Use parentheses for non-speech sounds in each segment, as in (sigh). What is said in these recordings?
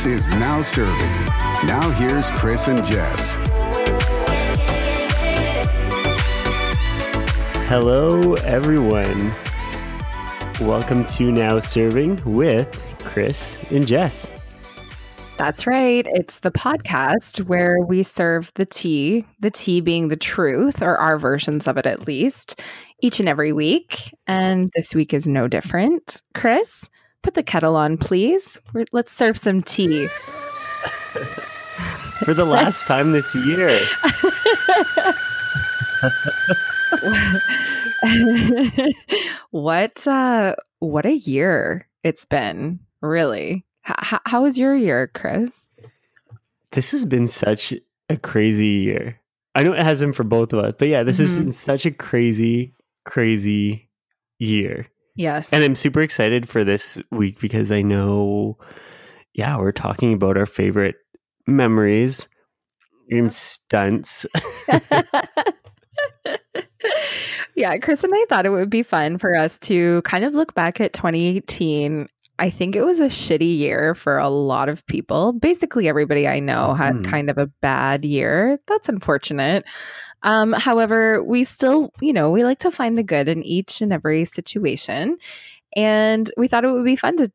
This is Now Serving. Now here's Chris and Jess. Hello, everyone. Welcome to Now Serving with Chris and Jess. That's right. It's the podcast where we serve the tea, the tea being the truth, or our versions of it at least, each and every week. And this week is no different. Chris, put the kettle on, please. We're, let's serve some tea. (laughs) For the last time this year. (laughs) what uh what a year it's been, really. H- how was your year, Chris? This has been such a crazy year. I know it has been for both of us, but yeah, this mm-hmm. is such a crazy, crazy year. Yes. And I'm super excited for this week because I know, yeah, we're talking about our favorite memories and stunts. (laughs) (laughs) yeah, Chris and I thought it would be fun for us to kind of look back at 2018 I think it was a shitty year for a lot of people. Basically, everybody I know had mm. kind of a bad year. That's unfortunate. Um, however, we still, you know, we like to find the good in each and every situation. And we thought it would be fun to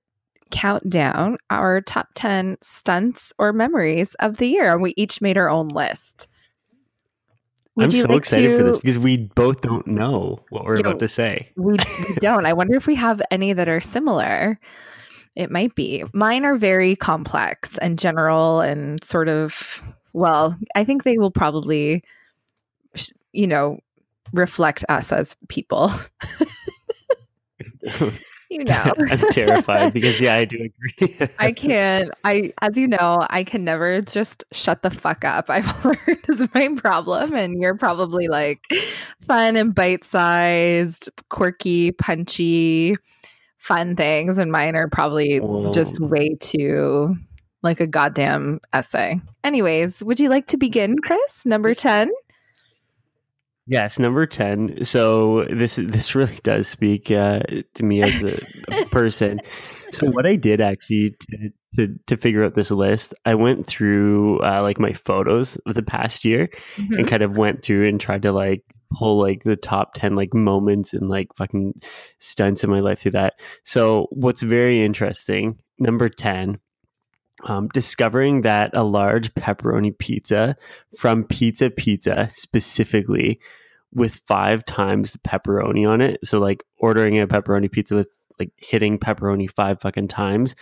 count down our top 10 stunts or memories of the year. And we each made our own list. Would I'm so like excited to... for this because we both don't know what we're you about know, to say. We, we (laughs) don't. I wonder if we have any that are similar. It might be. Mine are very complex and general and sort of, well, I think they will probably, you know, reflect us as people. (laughs) you know. (laughs) I'm terrified because yeah, I do agree. (laughs) I can't. I as you know, I can never just shut the fuck up. I've learned is my problem, and you're probably like fun and bite sized, quirky, punchy fun things, and mine are probably oh. just way too like a goddamn essay. Anyways, would you like to begin, Chris? Number 10? Yes, number 10. So this this really does speak uh, to me as a, a (laughs) person. so what I did actually to, to, to figure out this list, I went through uh, like my photos of the past year mm-hmm. and kind of went through and tried to like pull like the top 10 like moments and like fucking stunts in my life through that. So what's very interesting, number 10, um, discovering that a large pepperoni pizza from Pizza Pizza specifically with five times the pepperoni on it. So like ordering a pepperoni pizza with like hitting pepperoni five fucking times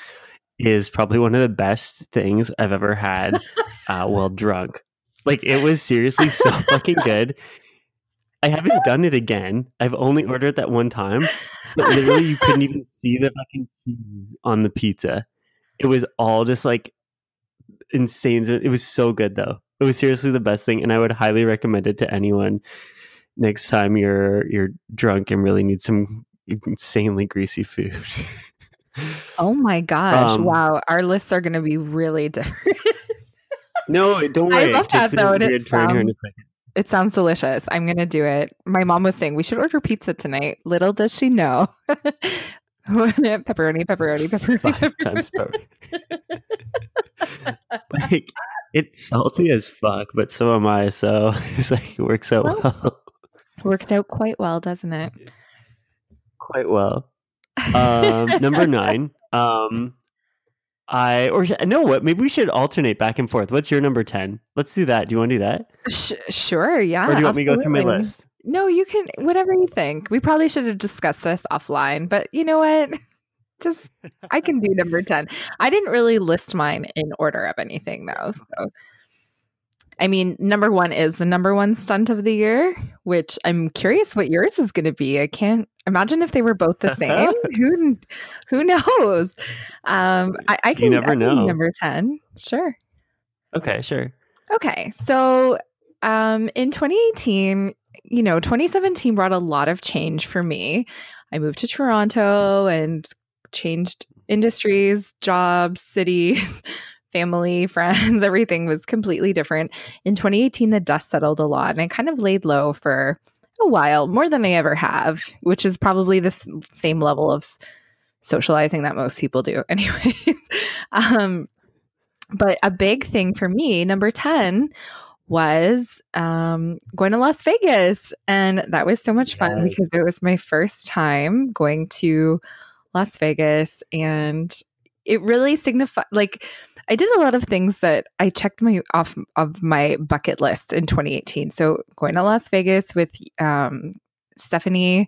is probably one of the best things I've ever had (laughs) uh, while drunk. Like it was seriously so fucking good. I haven't done it again. I've only ordered that one time, but literally you couldn't even see the fucking cheese on the pizza. It was all just like insane. It was so good though. It was seriously the best thing, and I would highly recommend it to anyone next time you're you're drunk and really need some insanely greasy food. oh my gosh! Um, wow, our lists are going to be really different. no, don't worry. I love that though. It sounds, it sounds delicious. I'm going to do it. My mom was saying we should order pizza tonight. Little does she know. (laughs) (laughs) pepperoni, pepperoni, pepperoni. Five pepperoni. times pepperoni. (laughs) like, it's salty as fuck, but so am I. So (laughs) it's like it works out well. well. Works out quite well, doesn't it? Quite well. Um, number nine. Um, I or know what? Maybe we should alternate back and forth. What's your number ten? Let's do that. Do you want to do that? Sh- sure. Yeah. Or do you want absolutely. me to go through my list? No, you can. Whatever you think. We probably should have discussed this offline, but you know what? (laughs) Just I can do number ten. I didn't really list mine in order of anything though, so I mean, number one is the number one stunt of the year, which I'm curious what yours is going to be. I can't imagine if they were both the (laughs) same. who who knows? Um, I, I can you never I know. Number ten, sure. Okay, sure. Okay, so um, in 2018, you know, 2017 brought a lot of change for me. I moved to Toronto and changed industries, jobs, cities, (laughs) family, (laughs) friends, everything was completely different. In 2018, the dust settled a lot and I kind of laid low for a while, more than I ever have, which is probably the same level of socializing that most people do. (laughs) Anyways, um, but a big thing for me, number 10, was um, going to Las Vegas. And that was so much fun yes. because it was my first time going to Las Vegas. And it really signified, like, I did a lot of things that I checked my off of my bucket list in 2018. So going to Las Vegas with um, Stephanie,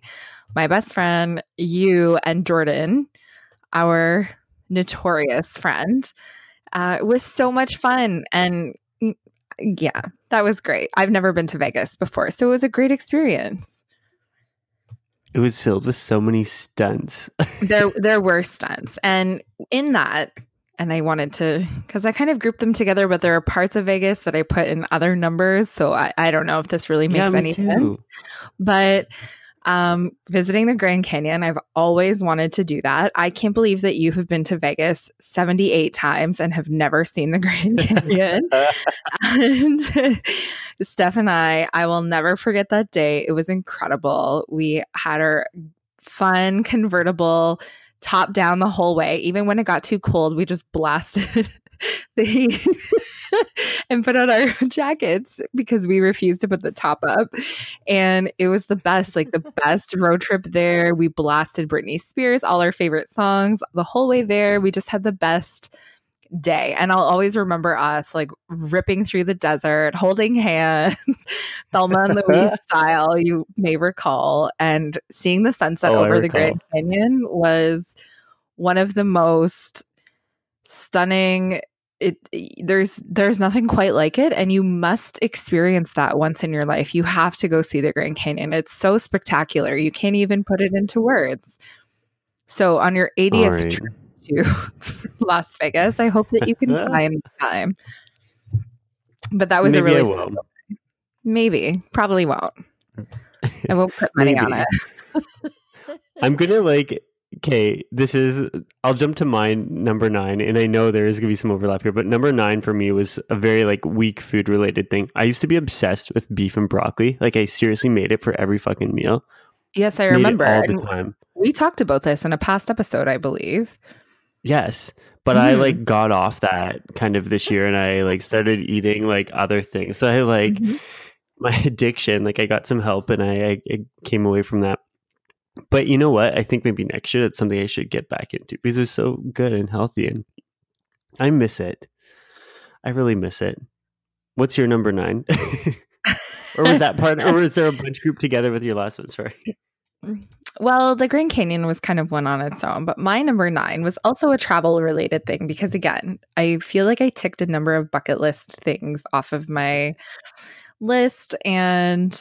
my best friend, you, and Jordan, our notorious friend. Uh, it was so much fun. And yeah, that was great. I've never been to Vegas before, so it was a great experience. It was filled with so many stunts. (laughs) there there were stunts. And in that, and I wanted to because I kind of grouped them together, but there are parts of Vegas that I put in other numbers. So I, I don't know if this really makes yeah, any too. sense. But um, visiting the Grand Canyon, I've always wanted to do that. I can't believe that you have been to Vegas 78 times and have never seen the (laughs) Grand Canyon. (laughs) and (laughs) Steph and I, I will never forget that day. It was incredible. We had our fun convertible top down the whole way. Even when it got too cold, we just blasted the heat (laughs) and put on our (laughs) jackets because we refused to put the top up. And it was the best, like the (laughs) best road trip there. We blasted Britney Spears, all our favorite songs the whole way there. We just had the best day. And I'll always remember us like ripping through the desert, holding hands, Thelma and Louise style, you may recall. And seeing the sunset oh, over the Grand Canyon was one of the most stunning it there's there's nothing quite like it and you must experience that once in your life. You have to go see the grand canyon. It's so spectacular. You can't even put it into words. So on your 80th right. trip to (laughs) las vegas i hope that you can (laughs) find time. But that was maybe a really maybe. Probably won't. I won't put money on it. I'm gonna like okay, this is I'll jump to mine number nine, and I know there is gonna be some overlap here, but number nine for me was a very like weak food related thing. I used to be obsessed with beef and broccoli. Like I seriously made it for every fucking meal. Yes, I made remember all the time. We talked about this in a past episode, I believe. Yes. But mm. I like got off that kind of this year and I like started eating like other things. So I like mm-hmm. my (laughs) addiction, like I got some help and I, I, I came away from that but you know what? I think maybe next year that's something I should get back into because it was so good and healthy and I miss it. I really miss it. What's your number nine? (laughs) or was that part or was there a bunch group together with your last one? Sorry. Well, the Grand Canyon was kind of one on its own, but my number nine was also a travel related thing because, again, I feel like I ticked a number of bucket list things off of my list. And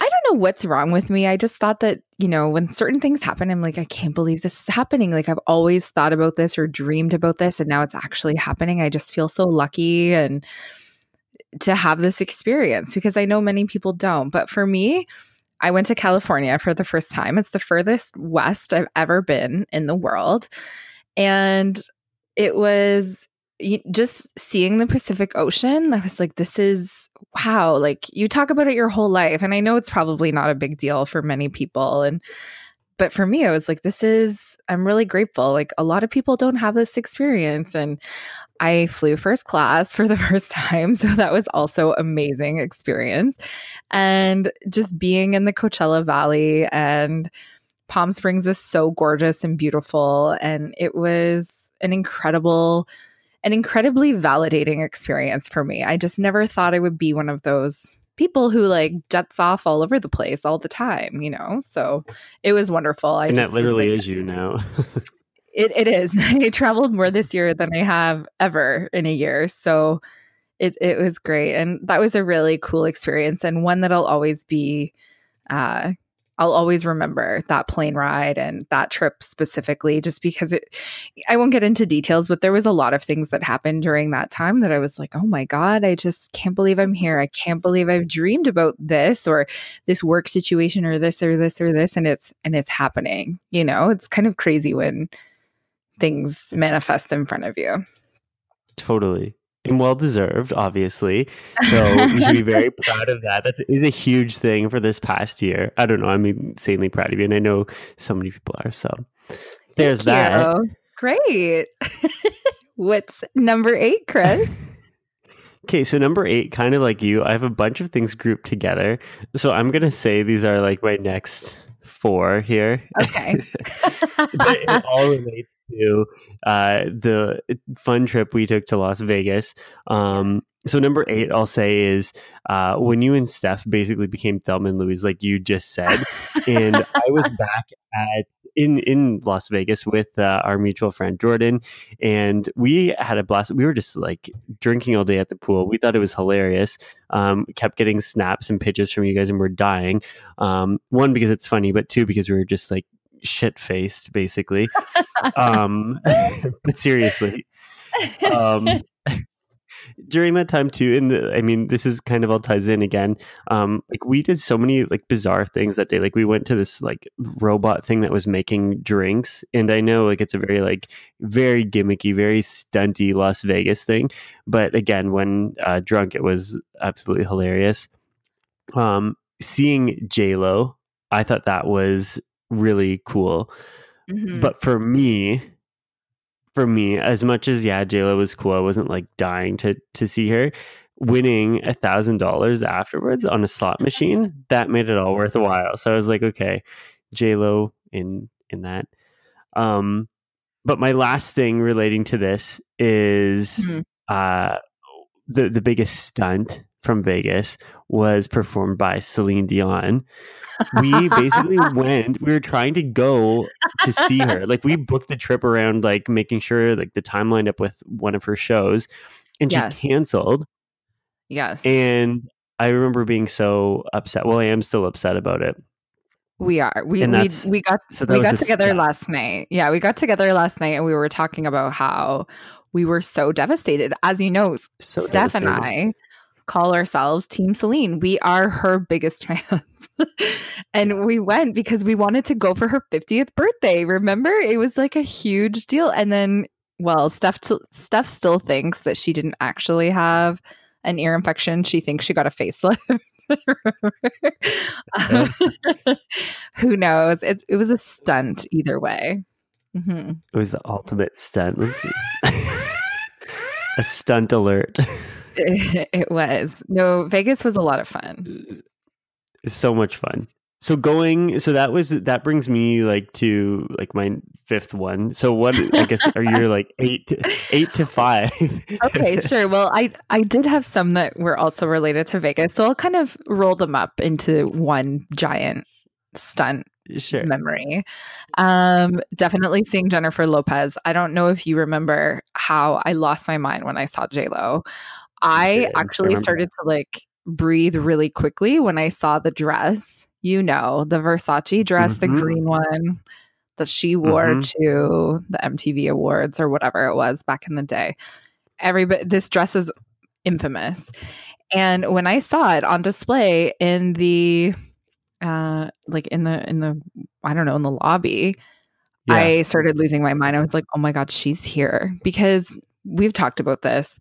I don't know what's wrong with me. I just thought that, you know, when certain things happen, I'm like, I can't believe this is happening. Like, I've always thought about this or dreamed about this, and now it's actually happening. I just feel so lucky and to have this experience because I know many people don't. But for me, I went to California for the first time. It's the furthest west I've ever been in the world. And it was just seeing the Pacific Ocean, I was like, this is wow. Like you talk about it your whole life. And I know it's probably not a big deal for many people. And, but for me, I was like, this is, I'm really grateful. Like a lot of people don't have this experience. And I flew first class for the (laughs) first time. So that was also amazing experience. And just being in the Coachella Valley and, Palm Springs is so gorgeous and beautiful. And it was an incredible an incredibly validating experience for me. I just never thought I would be one of those people who like jets off all over the place all the time, you know? So it was wonderful. I and that literally like, is you now. (laughs) it, it is. (laughs) I traveled more this year than I have ever in a year. So it, it was great. And that was a really cool experience and one that I'll always be uh, I'll always remember that plane ride and that trip specifically, just because it, I won't get into details, but there was a lot of things that happened during that time that I was like, oh my God, I just can't believe I'm here. I can't believe I've dreamed about this or this work situation or this or this or this. And it's, and it's happening. You know, it's kind of crazy when things manifest in front of you. Totally and well deserved, obviously. So you should be very (laughs) proud of that. That is a huge thing for this past year. I don't know. I'm insanely proud of you, and I know so many people are. So there's that. Great. (laughs) What's number eight, Chris? (laughs) Okay, so number eight, kind of like you, I have a bunch of things grouped together. So I'm gonna say these are like my next four here. Okay. (laughs) it all relates to uh, the fun trip we took to Las Vegas. Um, so number eight, I'll say is uh, when you and Steph basically became Thelma and Louise, like you just said, and I was (laughs) back at in in Las Vegas with uh, our mutual friend Jordan, and we had a blast. We were just like drinking all day at the pool. We thought it was hilarious. Um, kept getting snaps and pitches from you guys, and we're dying. Um, one because it's funny, but two because we were just like shit faced, basically. (laughs) um, (laughs) but seriously. (laughs) Um, during that time too and i mean this is kind of all ties in again um like we did so many like bizarre things that day like we went to this like robot thing that was making drinks and i know like it's a very like very gimmicky very stunty las vegas thing but again when uh drunk it was absolutely hilarious um seeing j lo i thought that was really cool mm-hmm. but for me for me, as much as yeah, JLo was cool, I wasn't like dying to to see her winning a thousand dollars afterwards on a slot machine. That made it all worthwhile. So I was like, okay, JLo in in that. Um, but my last thing relating to this is mm-hmm. uh the the biggest stunt from Vegas was performed by Celine Dion we (laughs) basically went we were trying to go to see her like we booked the trip around like making sure like the time lined up with one of her shows and yes. she canceled yes and i remember being so upset well i am still upset about it we are. We we, we got so we got together step. last night. Yeah, we got together last night and we were talking about how we were so devastated. As you know, so Steph and I call ourselves Team Celine. We are her biggest (laughs) fans. and we went because we wanted to go for her 50th birthday. Remember? It was like a huge deal. And then, well, Steph, t- Steph still thinks that she didn't actually have an ear infection. She thinks she got a facelift. (laughs) (laughs) who knows? It, it was a stunt either way. Mm-hmm. It was the ultimate stunt. Let's see. a stunt alert. (laughs) it was. No, Vegas was a lot of fun. So much fun. So going, so that was that brings me like to like my fifth one. So what I guess are you like eight to, eight to five? (laughs) okay, sure. Well, I I did have some that were also related to Vegas, so I'll kind of roll them up into one giant stunt sure. memory. Um, definitely seeing Jennifer Lopez. I don't know if you remember how I lost my mind when I saw J Lo. I actually started to like breathe really quickly when I saw the dress. You know, the Versace dress, mm-hmm. the green one that she wore mm-hmm. to the MTV Awards or whatever it was back in the day. Everybody, this dress is infamous. And when I saw it on display in the, uh, like in the in the I don't know in the lobby, yeah. I started losing my mind. I was like, oh my god, she's here because we've talked about this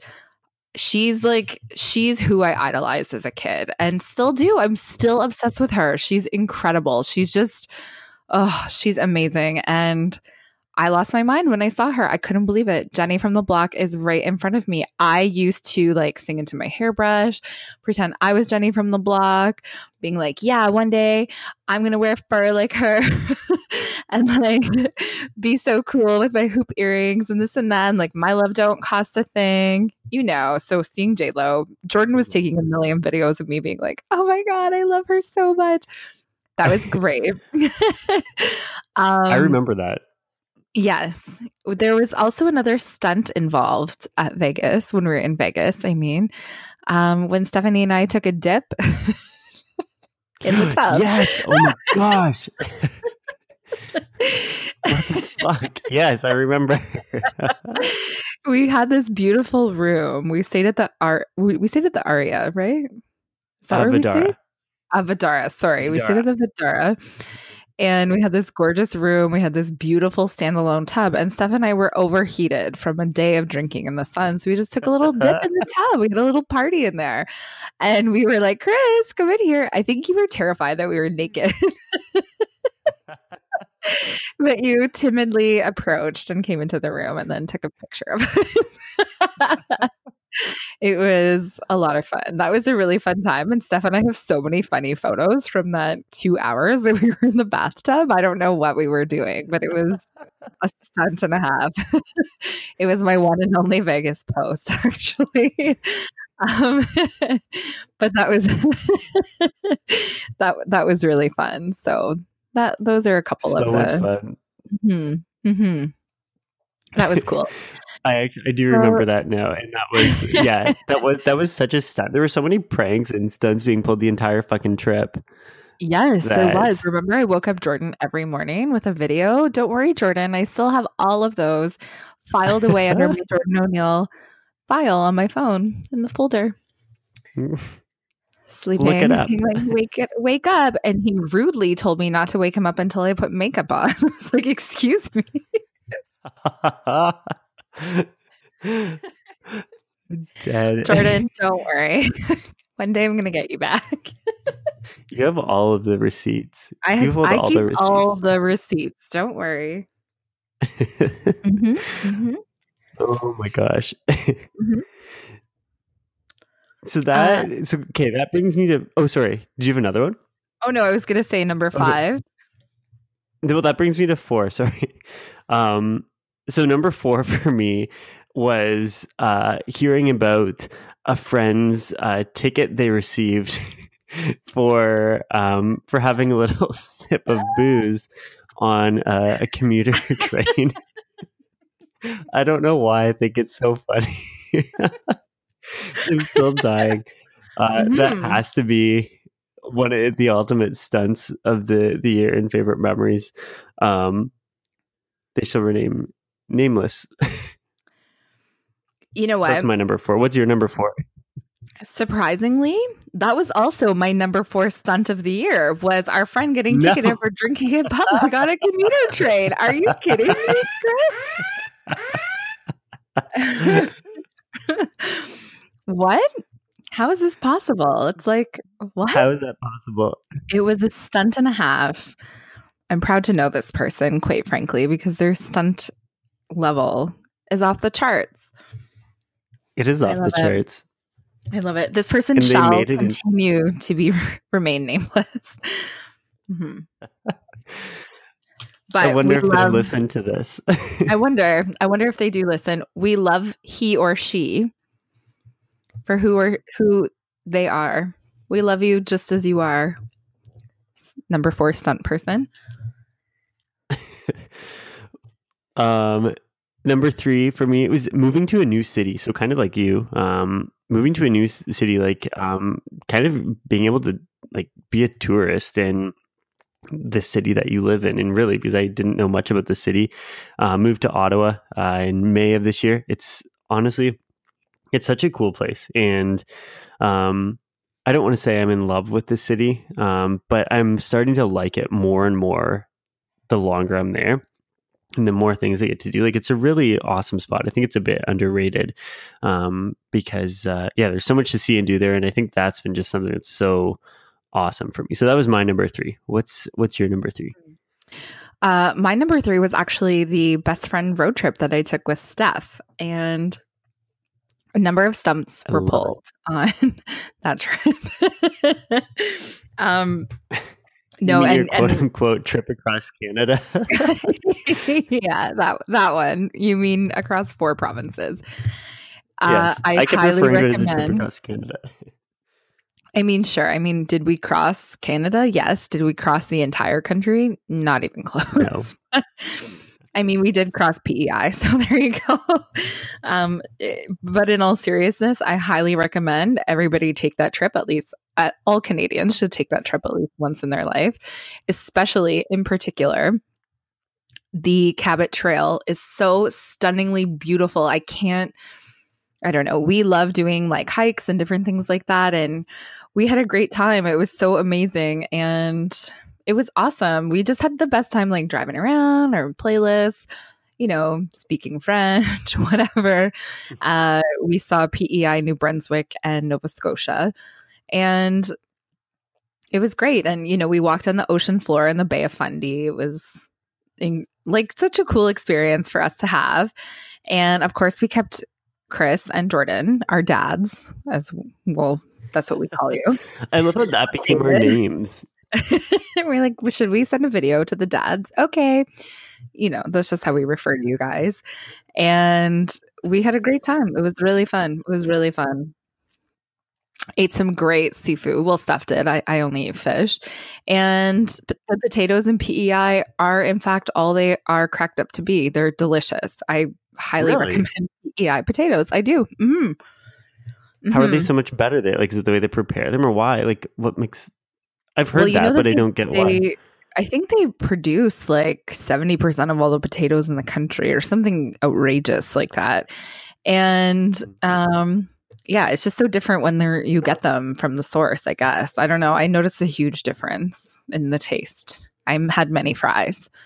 she's like she's who I idolized as a kid and still do. I'm still obsessed with her. She's incredible. She's just oh, she's amazing and I lost my mind when I saw her. I couldn't believe it. Jenny from the block is right in front of me. I used to like sing into my hairbrush, pretend I was Jenny from the block, being like, yeah, one day I'm going to wear fur like her (laughs) and like (laughs) be so cool with my hoop earrings and this and that. And like, my love don't cost a thing, you know. So seeing J Lo, Jordan was taking a million videos of me being like, oh my God, I love her so much. That was great. (laughs) um, I remember that. Yes. There was also another stunt involved at Vegas when we were in Vegas. I mean, um, when Stephanie and I took a dip (laughs) in the (gasps) tub. Yes. Oh my gosh. (laughs) fuck? Yes, I remember. (laughs) we had this beautiful room. We stayed at the art. We, we stayed at the Aria, right? Is that uh, where we stayed? Avadara. Sorry, Vdara. we stayed at the Vdara and we had this gorgeous room. We had this beautiful standalone tub, and Steph and I were overheated from a day of drinking in the sun. So we just took a little dip in the (laughs) tub. We had a little party in there, and we were like, "Chris, come in here." I think you were terrified that we were naked. (laughs) that you timidly approached and came into the room and then took a picture of us. (laughs) it was a lot of fun. That was a really fun time. And Steph and I have so many funny photos from that two hours that we were in the bathtub. I don't know what we were doing, but it was a stunt and a half. (laughs) it was my one and only Vegas post, actually. Um, but that was that that was really fun. So that those are a couple so of the much fun. Mm-hmm, mm-hmm. That was cool. (laughs) I I do remember that now, and that was yeah, (laughs) that was that was such a stunt. There were so many pranks and stunts being pulled the entire fucking trip. Yes, there was. Remember, I woke up Jordan every morning with a video. Don't worry, Jordan. I still have all of those filed away under my (laughs) Jordan O'Neill file on my phone in the folder. Sleeping. Look it up. He like, wake it, wake up, and he rudely told me not to wake him up until I put makeup on. (laughs) I was like, "Excuse me." Dead. (laughs) Jordan, don't worry. (laughs) One day I'm going to get you back. you have all of the receipts. I, have, I all keep the all the receipts. Don't worry. mm-hmm, mm-hmm. Oh my gosh. Mm-hmm. So that uh, so okay, that brings me to oh sorry. Did you have another one? Oh no, I was gonna say number five. Okay. Well, that brings me to four. (laughs) Sorry. Um, so number four (laughs) for me was uh, hearing about a friend's uh, ticket they received (laughs) for um, for having a little sip of booze on uh, a commuter train. I don't know why I think it's so funny. (laughs) I'm still dying. Uh, mm-hmm. That has to be one of the ultimate stunts of the the year and favorite memories. Um, they shall rename nameless. (laughs) You know what? That's my number four. What's your number four? Surprisingly, that was also my number four stunt of the year. Was our friend getting no. ticketed for drinking in public on a commuter train? Are you kidding me, Chris? (laughs) what? How is this possible? It's like what? How is that possible? It was a stunt and a half. I'm proud to know this person, quite frankly, because their stunt level is off the charts. It is off the it. charts. I love it. This person and shall continue in- to be (laughs) remain nameless. mm-hmm. (laughs) But I wonder if love, they listen to this. I (laughs) wonder. I wonder if they do listen. We love he or she for who are who they are. We love you just as you are. Number four stunt person. (laughs) um number three for me it was moving to a new city so kind of like you um moving to a new city like um kind of being able to like be a tourist in the city that you live in and really because i didn't know much about the city uh, moved to ottawa uh, in may of this year it's honestly it's such a cool place and um i don't want to say i'm in love with the city um but i'm starting to like it more and more the longer i'm there and the more things I get to do. Like it's a really awesome spot. I think it's a bit underrated um, because uh, yeah, there's so much to see and do there, and I think that's been just something that's so awesome for me. So that was my number three. What's what's your number three? Uh, my number three was actually the best friend road trip that I took with Steph, and a number of stumps were pulled it. on (laughs) that trip. (laughs) um, no, and, quote and, unquote trip across Canada. (laughs) yeah, that that one. You mean across four provinces? Uh, yes, uh, I, I highly recommend across Canada. I mean, sure. I mean, did we cross Canada? Yes. Did we cross the entire country? Not even close. No. I mean, we did cross PEI, (laughs) so there you go. Um, eh, but in all seriousness, I highly recommend everybody take that trip. At least uh, all Canadians should take that trip at least once in their life, especially in particular. The Cabot Trail is so stunningly beautiful. I can't, I don't know. We love doing like hikes and different things like that. And we had a great time. It was so amazing. And it was awesome. We just had the best time like driving around our playlists, you know, speaking (laughs) French, (laughs) whatever. Uh, we saw PEI New Brunswick and Nova Scotia. And it was great. And, you know, we walked on the ocean floor in the Bay of Fundy. It was in, like such a cool experience for us to have. And of course, we kept Chris and Jordan, our dads, as well. That's what we call you. (laughs) I love how that became our names. (laughs) We're like, should we send a video to the dads? Okay. You know, that's just how we refer to you guys. And we had a great time. It was really fun. It was really fun ate some great seafood. Well, stuffed it. I, I only eat fish. And the potatoes and PEI are, in fact, all they are cracked up to be. They're delicious. I highly really? recommend PEI potatoes. I do. Mm-hmm. Mm-hmm. How are they mm-hmm. so much better there? Like, is it the way they prepare them or why? Like, what makes. I've heard well, that, but they, I don't get they, why. I think they produce like 70% of all the potatoes in the country or something outrageous like that. And, mm-hmm. um, yeah, it's just so different when they're you get them from the source, I guess. I don't know. I noticed a huge difference in the taste. I had many fries. (laughs)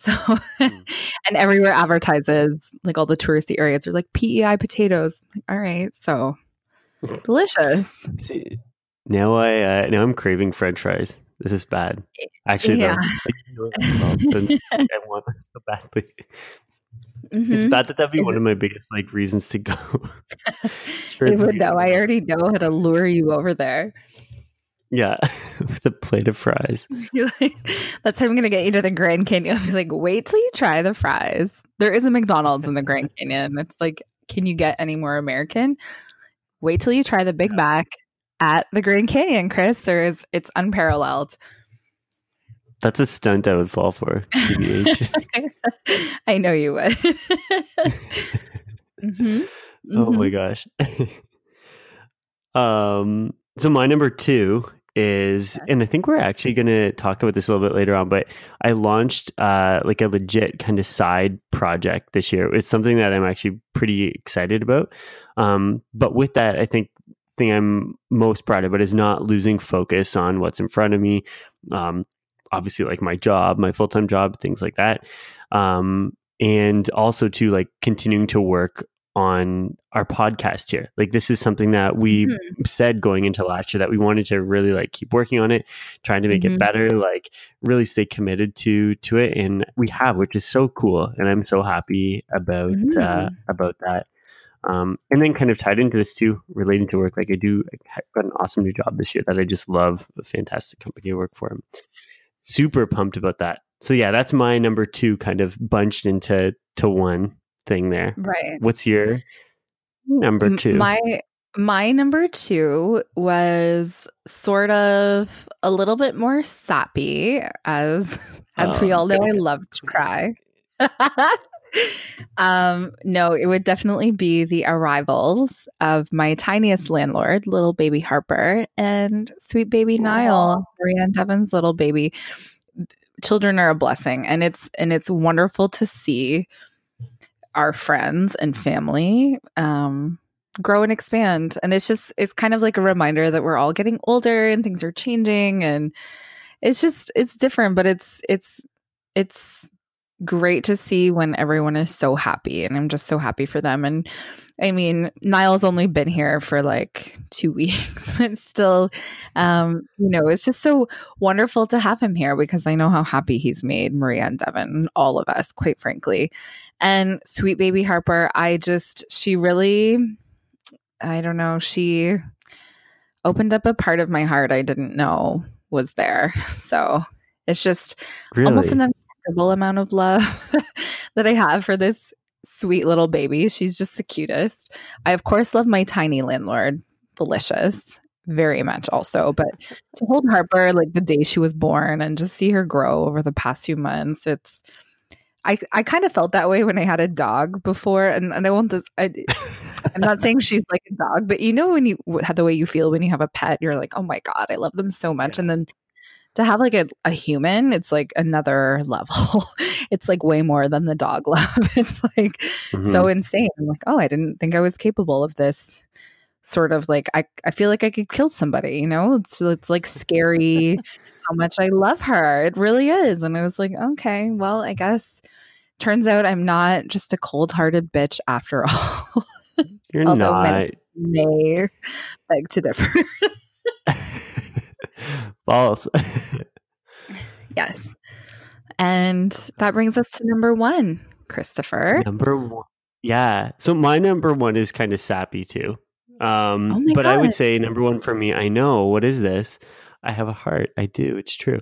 So mm. and everywhere advertises like all the touristy areas are like PEI potatoes. All right, so (laughs) delicious. See, now I uh, now I'm craving French fries. This is bad. Actually, yeah. I (laughs) want them so badly. Mm-hmm. It's bad that that'd be Is one it- of my biggest like reasons to go. (laughs) it would know. I already know how to lure you over there. Yeah, (laughs) with a plate of fries. That's how I'm gonna get you to the Grand Canyon. I'll be like, wait till you try the fries. There is a McDonald's in the Grand Canyon. It's like, can you get any more American? Wait till you try the Big Mac at the Grand Canyon, Chris. There is it's unparalleled. That's a stunt I would fall for. (laughs) (laughs) I know you would. (laughs) mm-hmm. Oh my mm-hmm. gosh. um. So my number two is, and I think we're actually going to talk about this a little bit later on, but I launched uh, like a legit kind of side project this year. It's something that I'm actually pretty excited about. Um, but with that, I think thing I'm most proud of, but is not losing focus on what's in front of me. Um, obviously like my job, my full time job, things like that. Um, and also to like continuing to work on our podcast here. Like this is something that we mm-hmm. said going into last year that we wanted to really like keep working on it, trying to make mm-hmm. it better, like really stay committed to to it and we have, which is so cool and I'm so happy about mm-hmm. uh about that. Um, and then kind of tied into this too, relating to work, like I do I got an awesome new job this year that I just love, a fantastic company to work for super pumped about that. So yeah, that's my number two kind of bunched into to one thing there. Right. What's your number two? My my number two was sort of a little bit more sappy, as (laughs) as oh, we all know, I love to cry. (laughs) um, no, it would definitely be the arrivals of my tiniest landlord, little baby Harper, and sweet baby Niall, Maria and Devon's little baby. Children are a blessing, and it's and it's wonderful to see our friends and family um, grow and expand. And it's just it's kind of like a reminder that we're all getting older and things are changing, and it's just it's different, but it's it's it's great to see when everyone is so happy and I'm just so happy for them and I mean Niall's only been here for like 2 (laughs) weeks but still um you know it's just so wonderful to have him here because I know how happy he's made Maria and Devon all of us quite frankly and sweet baby Harper I just she really I don't know she opened up a part of my heart I didn't know was there (laughs) so it's just really? almost an amount of love (laughs) that I have for this sweet little baby. She's just the cutest. I, of course, love my tiny landlord, Delicious, very much also. But to hold Harper like the day she was born and just see her grow over the past few months, it's. I, I kind of felt that way when I had a dog before, and, and I want this. I, I'm not saying she's like a dog, but you know when you have the way you feel when you have a pet, you're like, oh my god, I love them so much, yeah. and then to have like a, a human, it's like another level. (laughs) it's like way more than the dog (laughs) love. it's like mm-hmm. so insane. I'm like, oh, I didn't think I was capable of this sort of like I, I feel like I could kill somebody, you know? It's it's like scary how much I love her. It really is. And I was like, okay, well, I guess turns out I'm not just a cold hearted bitch after (laughs) all. You're not. May beg to differ. (laughs) False. (laughs) yes. And that brings us to number one, Christopher. Number one. Yeah. So my number one is kind of sappy too. Um, Oh my but I would say number one for me, I know what is this? I have a heart. I do. It's true.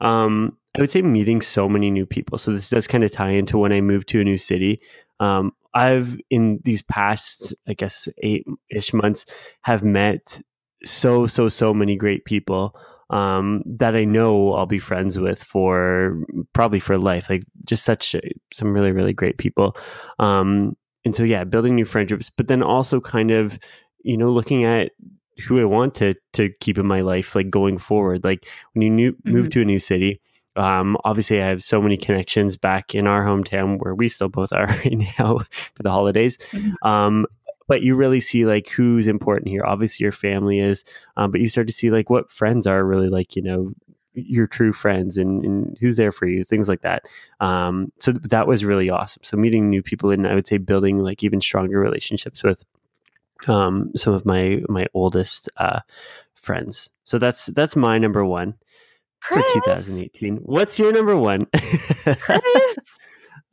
Um, I would say meeting so many new people. So this does kind of tie into when I moved to a new city. Um, I've in these past, I guess, eight ish months, have met so so so many great people um, that I know I'll be friends with for probably for life. Like just such a- some really really great people. Um, and so yeah, building new friendships, but then also kind of you know looking at who I want to to keep in my life, like going forward. Like when you new, move Mhm. to a new city, um, obviously I have so many connections back in our hometown where we still both are (laughs) right now for the holidays. Mhm. Um, but you really see like who's important here. Obviously, your family is, um, but you start to see like what friends are really like. You know, your true friends and, and who's there for you, things like that. Um, so th- that was really awesome. So meeting new people and I would say building like even stronger relationships with um, some of my my oldest uh, friends. So that's that's my number one for 2018. What's your number one? (laughs) Chris.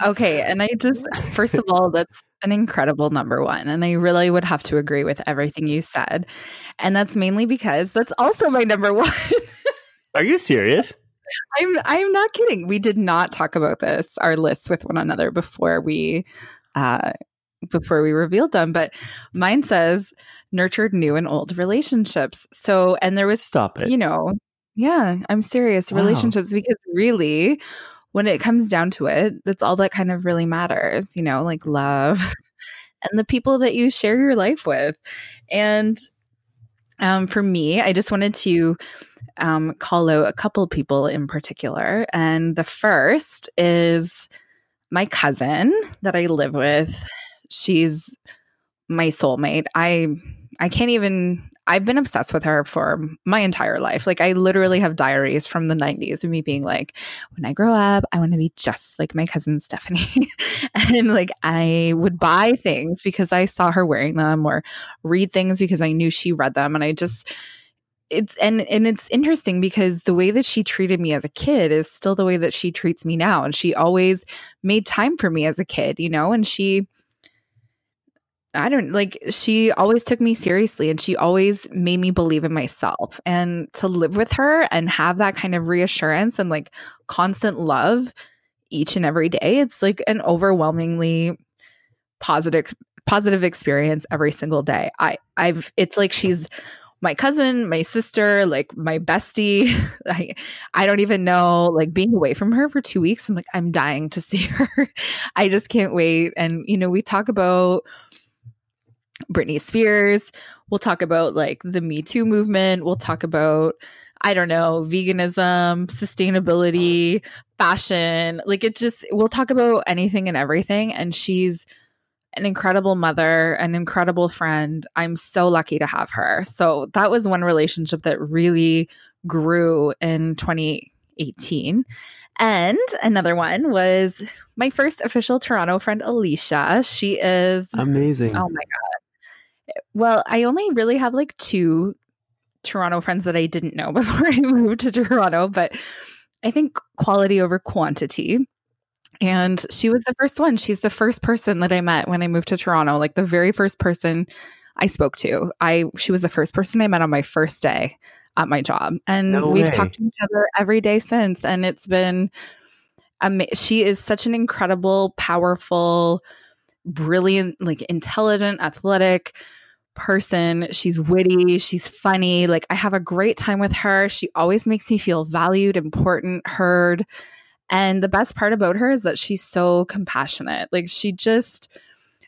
Okay, and I just (laughs) first of all, that's an incredible number one, and I really would have to agree with everything you said, and that's mainly because that's also my number one. Are you serious? (laughs) I'm I'm not kidding. We did not talk about this our lists with one another before we uh before we revealed them, but mine says nurtured new and old relationships. So and there was Stop it. you know, yeah, I'm serious. Wow. Relationships, because really, when it comes down to it, that's all that kind of really matters, you know, like love (laughs) and the people that you share your life with. And um, for me, I just wanted to um, call out a couple people in particular. And the first is my cousin that I live with. She's my soulmate. I I can't even I've been obsessed with her for my entire life. Like I literally have diaries from the 90s of me being like, when I grow up, I want to be just like my cousin Stephanie. (laughs) and like I would buy things because I saw her wearing them or read things because I knew she read them and I just it's and and it's interesting because the way that she treated me as a kid is still the way that she treats me now and she always made time for me as a kid, you know, and she I don't like she always took me seriously and she always made me believe in myself. And to live with her and have that kind of reassurance and like constant love each and every day, it's like an overwhelmingly positive positive experience every single day. I I've it's like she's my cousin, my sister, like my bestie. (laughs) I I don't even know like being away from her for 2 weeks I'm like I'm dying to see (laughs) her. I just can't wait and you know we talk about Britney Spears. We'll talk about like the Me Too movement. We'll talk about, I don't know, veganism, sustainability, fashion. Like it just, we'll talk about anything and everything. And she's an incredible mother, an incredible friend. I'm so lucky to have her. So that was one relationship that really grew in 2018. And another one was my first official Toronto friend, Alicia. She is Amazing. Oh my god. Well, I only really have like two Toronto friends that I didn't know (laughs) before I moved to Toronto, but I think quality over quantity. And she was the first one. She's the first person that I met when I moved to Toronto, like the very first person I spoke to. I she was the first person I met on my first day at my job. And No we've way. talked to each other every day since and it's been ama- she is such an incredible, powerful, brilliant, like intelligent, athletic person. She's witty, she's funny. Like I have a great time with her. She always makes me feel valued, important, heard. And the best part about her is that she's so compassionate. Like she just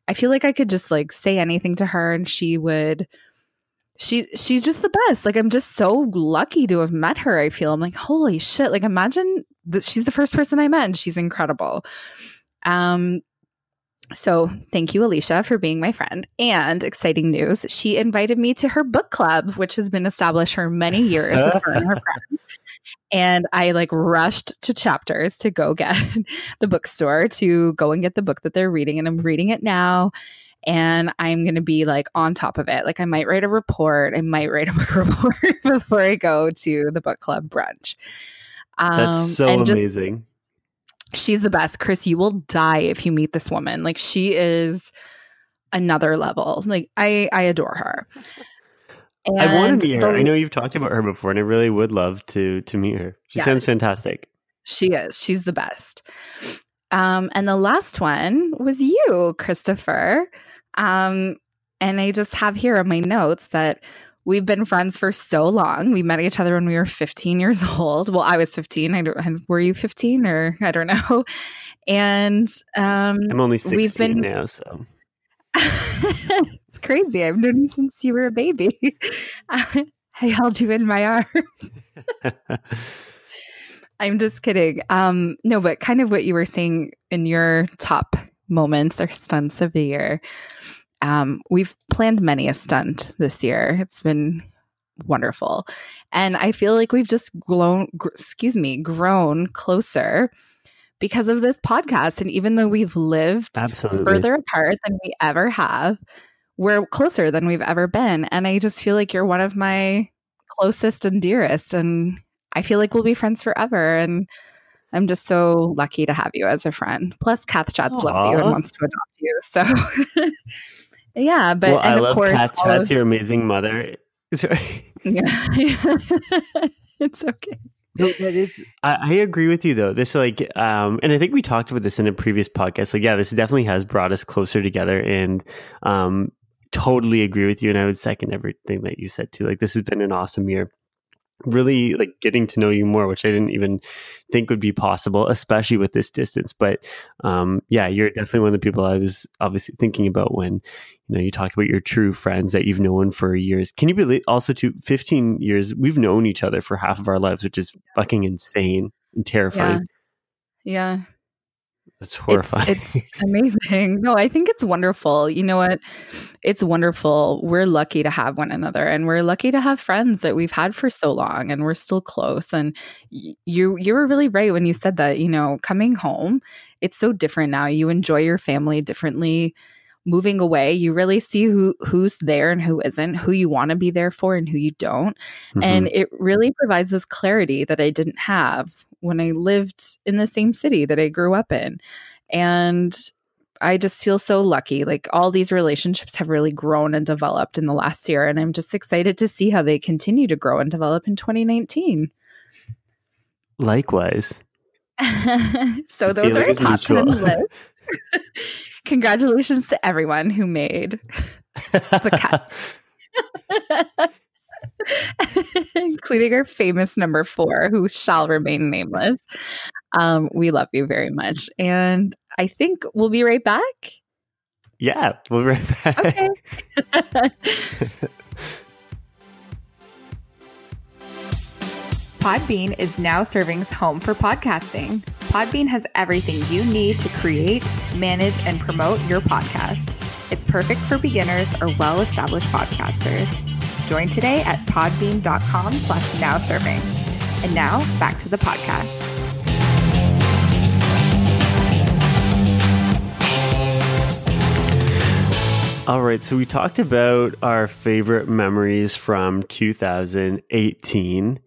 I feel like I could just like say anything to her and she would she she's just the best. Like I'm just so lucky to have met her. I feel I'm like holy shit. Like imagine that she's the first person I met and she's incredible. Um so thank you Alicia for being my friend and exciting news. She invited me to her book club which has been established for many years with her and her (laughs) friends. And I like rushed to chapters to go get (laughs) the bookstore to go and get the book that they're reading and I'm reading it now and I'm going to be like on top of it. Like I might write a report, I might write a book (laughs) report before I go to the book club brunch. Um, That's so and just- amazing. She's the best. Chris, you will die if you meet this woman. Like she is another level. Like I I adore her. And I want to meet her. The, I know you've talked about her before, and I really would love to to meet her. She sounds fantastic. She is. She's the best. Um, and the last one was you, Christopher. Um, and I just have here in my notes that we've been friends for so long. We met each other when we were 15 years (laughs) old. Well, I was 15. I don't, were you 15 or (laughs) I don't know. And um, I'm only 16 we've been, now, so (laughs) it's crazy. I've known you since you were a baby. I held you in my arms. I'm just kidding. Um, no, but kind of what you were saying in your top moments or stunts of the year. Um, we've planned many a stunt this year. It's been wonderful. And I feel like we've just grown, gr- excuse me, grown closer because of this podcast. And even though we've lived Absolutely. further apart than we ever have, we're closer than we've ever been. And I just feel like you're one of my closest and dearest. And I feel like we'll be friends forever. And I'm just so lucky to have you as a friend. Plus, Kath Chats Aww. loves you and wants to adopt you. So, (laughs) yeah. But well, I love course, Kath Chats, of, your amazing mother. Sorry. (laughs) Yeah. (laughs) it's okay. No, that is. I, I, agree with you though. This like, um, and I think we talked about this in a previous podcast. Like, yeah, this definitely has brought us closer together, and um, totally agree with you. And I would second everything that you said too. Like, this has been an awesome year really like getting to know you more which i didn't even think would be possible especially with this distance. But um yeah you're definitely one of the people i was obviously thinking about when you know you talk about your true friends that you've known for years. Can you believe also to 15 years we've known each other for half of our lives which is fucking insane and terrifying. Yeah, yeah. That's horrifying. It's, it's, (laughs) amazing. No, I think it's wonderful. You know what? It's wonderful. We're lucky to have one another and we're lucky to have friends that we've had for so long and we're still close. And you you were really right when you said that, you know, coming home, it's so different now. You enjoy your family differently. Moving away, you really see who who's there and who isn't, who you want to be there for and who you don't. Mm-hmm. And it really provides this clarity that I didn't have when I lived in the same city that I grew up in. And I just feel so lucky. Like all these relationships have really grown and developed in the last year. And I'm just excited to see how they continue to grow and develop in 2019. Likewise. (laughs) so those are like top 10 (laughs) list. (laughs) Congratulations to everyone who made the cut. (laughs) including our famous number four, who shall remain nameless. Um, we love you very much. And I think we'll be right back. Yeah, we'll be right back. Okay. (laughs) Podbean is now Serving's home for podcasting. Podbean has everything you need to create, manage, and promote your podcast. It's perfect for beginners or well established podcasters. Join today at podbean.com slash now serving. And now back to the podcast. All right, so we talked about our favorite memories from 2018,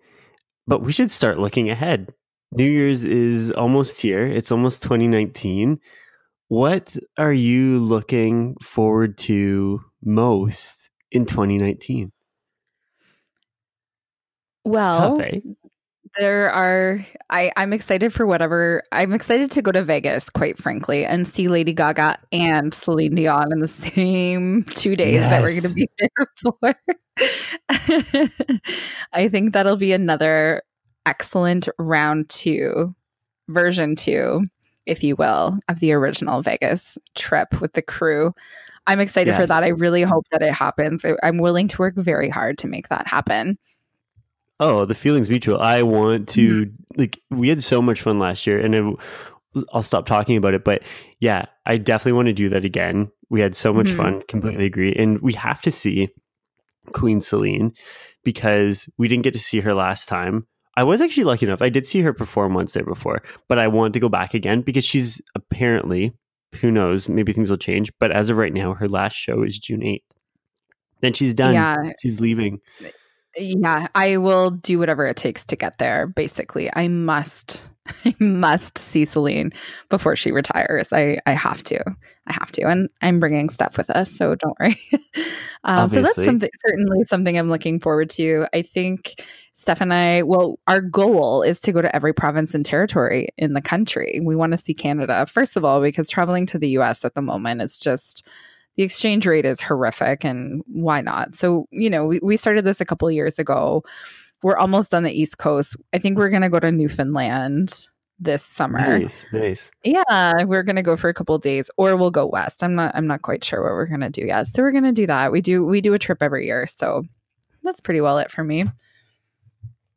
but we should start looking ahead. New Year's is almost here, it's almost 2019. What are you looking forward to most in 2019? Well, tough, eh? there are I, I'm excited for whatever I'm excited to go to Vegas, quite frankly, and see Lady Gaga and Celine Dion in the same two days yes. that we're gonna be (laughs) there for. (laughs) I think that'll be another excellent round two, version two, if you will, of the original Vegas trip with the crew. I'm excited yes. for that. I really hope that it happens. I'm willing to work very hard to make that happen. Oh, the feelings mutual. I want to mm-hmm. like we had so much fun last year and it, I'll stop talking about it, but yeah, I definitely want to do that again. We had so much mm-hmm. fun, completely agree. And we have to see Queen Celine because we didn't get to see her last time. I was actually lucky enough. I did see her perform once there before, but I want to go back again because she's apparently, who knows, maybe things will change. But as of right now, her last show is June 8th. Then she's done. Yeah. She's leaving. Yeah, I will do whatever it takes to get there. Basically, I must (laughs) I must see Celine before she retires. I I have to. I have to, and I'm bringing Steph with us, so don't worry. (laughs) um, so that's something certainly something I'm looking forward to. I think Steph and I, well, our goal is to go to every province and territory in the country. We want to see Canada first of all because traveling to the U.S. at the moment is just the exchange rate is horrific, and why not? So you know, we we started this a couple years ago we're almost on the East Coast. I think we're going to go to Newfoundland this summer. Nice, nice. Yeah, we're going to go for a couple days or we'll go west. I'm not I'm not quite sure what we're going to do yet. So we're going to do that. We do we do a trip every year. So that's pretty well it for me.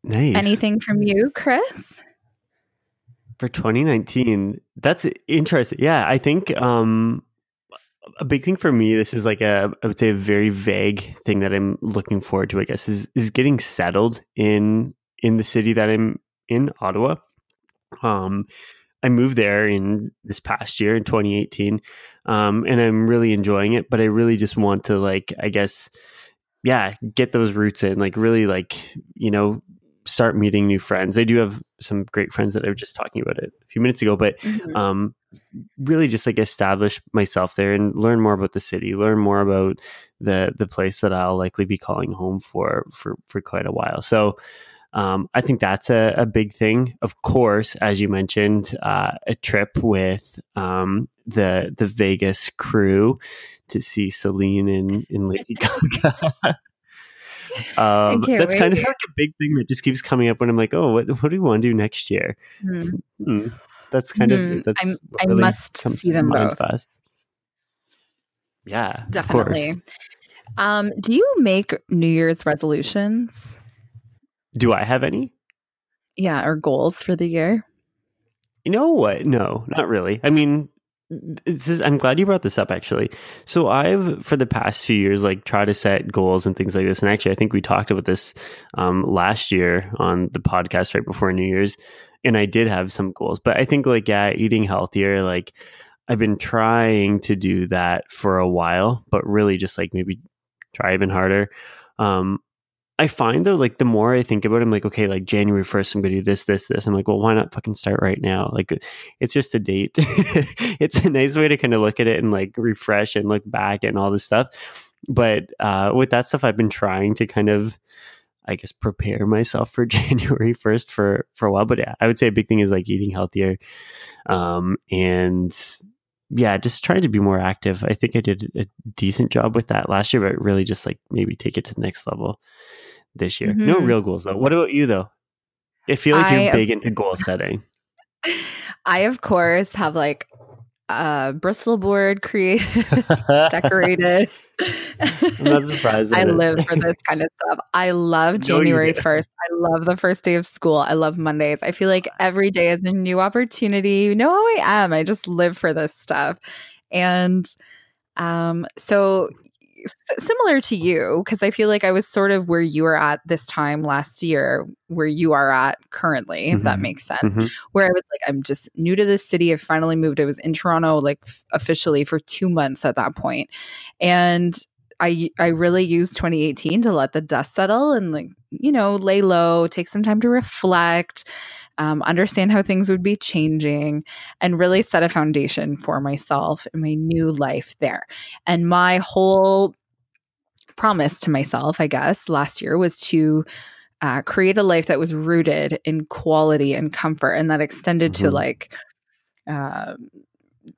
Nice. Anything from you, Chris? For 2019, that's interesting. Yeah, I think um a big thing for me, this is like a, I would say a very vague thing that I'm looking forward to, I guess, is, is getting settled in, in the city that I'm in, Ottawa. Um, I moved there in this past year in 2018. Um, and I'm really enjoying it, but I really just want to like, I guess, yeah, get those roots in, like really like, you know, start meeting new friends. I do have some great friends that I was just talking about it a few minutes ago, but mm-hmm. um, really just like establish myself there and learn more about the city, learn more about the the place that I'll likely be calling home for for for quite a while. So. Um, I think that's a, a, big thing. Of course, as you mentioned, uh, a trip with um, the the Vegas crew to see Celine and, and Lady (laughs) Gaga. (laughs) (laughs) Um, that's wait. kind of like a big thing that just keeps coming up when I'm like, oh, what, what do we want to do next year? Mm. Hmm. That's kind mm. of that's. i really must see them both. Fast. Yeah, definitely. Um, do you make New Year's resolutions? Do I have any? Yeah, or goals for the year? You know what? No, not really. I mean, is, I'm glad you brought this up actually. So I've for the past few years like try to set goals and things like this. And actually, I think we talked about this um, last year on the podcast right before New Year's, and I did have some goals. But I think like yeah, eating healthier, like I've been trying to do that for a while, but really just like maybe try even harder. Um, I find though, like the more I think about it, I'm like, okay, like January 1st, I'm gonna do this, this, this. I'm like, well, why not fucking start right now? Like it's just a date. (laughs) it's a nice way to kind of look at it and like refresh and look back and all this stuff. But uh, with that stuff, I've been trying to kind of, I guess, prepare myself for (laughs) January 1st for for a while. But yeah, I would say a big thing is like eating healthier. Um, and yeah, just trying to be more active. I think I did a decent job with that last year, but really just like maybe take it to the next level this year. Mm-hmm. No real goals though. What about you though? I feel like you're big into goal setting. (laughs) I of course have like a Bristol board created, (laughs) decorated. I'm not surprised. (laughs) I live for this kind of stuff. I love January 1st. I love the first day of school. I love Mondays. I feel like every day is a new opportunity. You know how I am. I just live for this stuff. And um, so similar to you because I feel like I was sort of where you were at this time last year, where you are at currently, if mm-hmm. that makes sense. Mm-hmm. Where I was like, I'm just new to this city. I finally moved. I was in Toronto like f- officially for two months at that point, and I I really used 2018 to let the dust settle and like you know lay low, take some time to reflect. Um, understand how things would be changing and really set a foundation for myself in my new life there. And my whole promise to myself, I guess, last year was to uh, create a life that was rooted in quality and comfort and that extended mm-hmm. to like uh,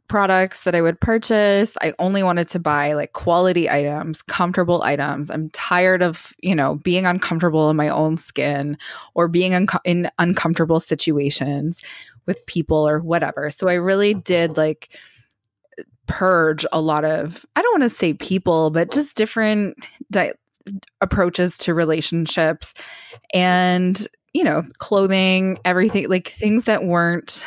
products that I would purchase. I only wanted to buy like quality items, comfortable items. I'm tired of, you know, being uncomfortable in my own skin or being in uncomfortable situations with people or whatever. So I really mm-hmm. did like purge a lot of, I don't want to say people, but just different di- approaches to relationships and, you know, clothing, everything, like things that weren't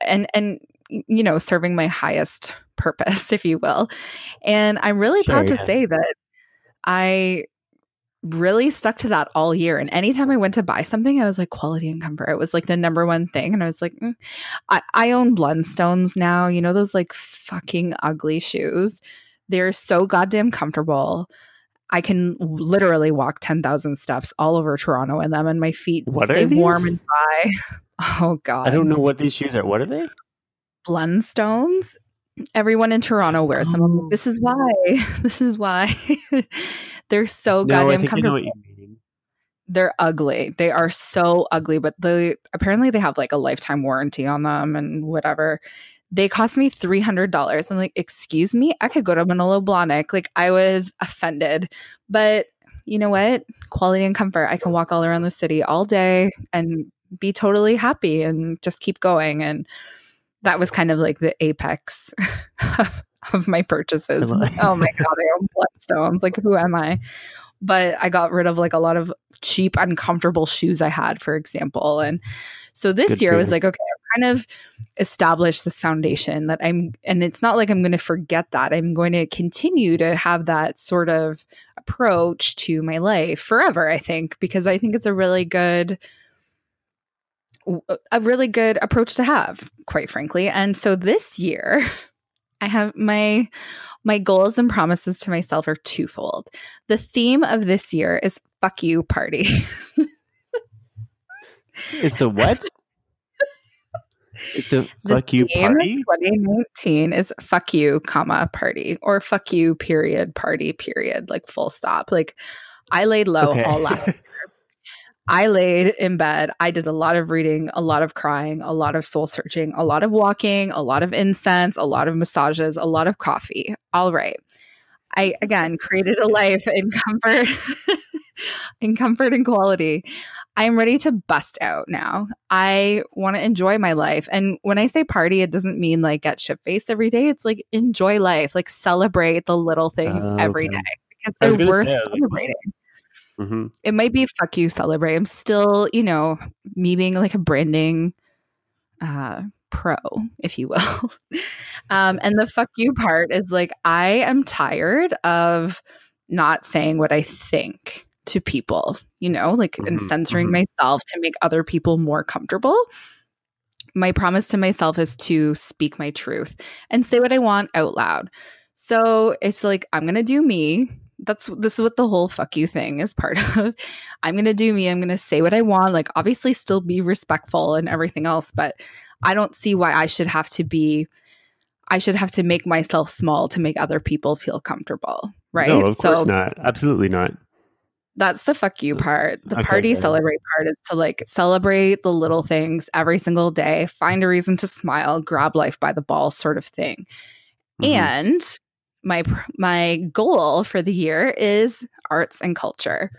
and and you know, serving my highest purpose, (laughs) if you will. And I'm really sure, proud yeah. to say that I really stuck to that all year. And anytime I went to buy something, I was like, quality and comfort. It was like the number one thing. And I was like, mm. I, I own Blundstones now. You know, those like fucking ugly shoes. They're so goddamn comfortable. I can literally walk 10,000 steps all over Toronto in them, and my feet what stay warm and dry. (laughs) Oh God. I don't know what these shoes are. What are they? Blundstones. Everyone in Toronto wears them. Like, Oh. this is why. (laughs) This is why. (laughs) They're so no, goddamn think I know comfortable. you. They're ugly. They are so ugly, but the apparently they have like a lifetime warranty on them and whatever. They cost me three hundred dollars. I'm like, excuse me, I could go to Manolo Blahnik. Like I was offended, but you know what? Quality and comfort. I can walk all around the city all day and be totally happy and just keep going. And that was kind of like the apex of, of my purchases. oh my god, I own Blundstones. Like who am I? But I got rid of like a lot of cheap, uncomfortable shoes I had, for example. And so this Good year I was like, okay, I've kind of established this foundation that I'm, and it's not like I'm going to forget that. I'm going to continue to have that sort of approach to my life forever, I think, because I think it's a really good a really good approach to have, quite frankly. And so this year, (laughs) I have my my goals and promises to myself are twofold. The theme of this year is fuck you party. (laughs) It's a what? it's a (laughs) The fuck you theme of party. 2019 is fuck you, comma party or fuck you period party period like full stop. Like I laid low Okay. all last I laid in bed. I did a lot of reading, a lot of crying, a lot of soul searching, a lot of walking, a lot of incense, a lot of massages, a lot of coffee. All right. I again created a life in comfort, (laughs) in comfort and quality. I'm ready to bust out now. I want to enjoy my life. And when I say party, it doesn't mean like get shit faced every day. It's like enjoy life, like celebrate the little things every okay. day because they're worth say, I was like, celebrating hmm it might be fuck you celebrate. I'm still you know me being like a branding uh pro if you will. (laughs) Um and the fuck you part is like i am tired of not saying what i think to people you know like and Mhm, censoring mhm. myself to make other people more comfortable. My promise to myself is to speak my truth and say what i want out loud. So it's like i'm gonna do me that's this is what the whole fuck you thing is part (laughs) of. I'm gonna do me. I'm gonna say what I want. Like obviously, still be respectful and everything else, but I don't see why I should have to be. I should have to make myself small to make other people feel comfortable, right? No, of so course not. Absolutely not. that's the fuck you part. The Okay, party good. celebrate part is to like celebrate the little things every single day, find a reason to smile, grab life by the balls, sort of thing. Mhm. And my my goal for the year is arts and culture.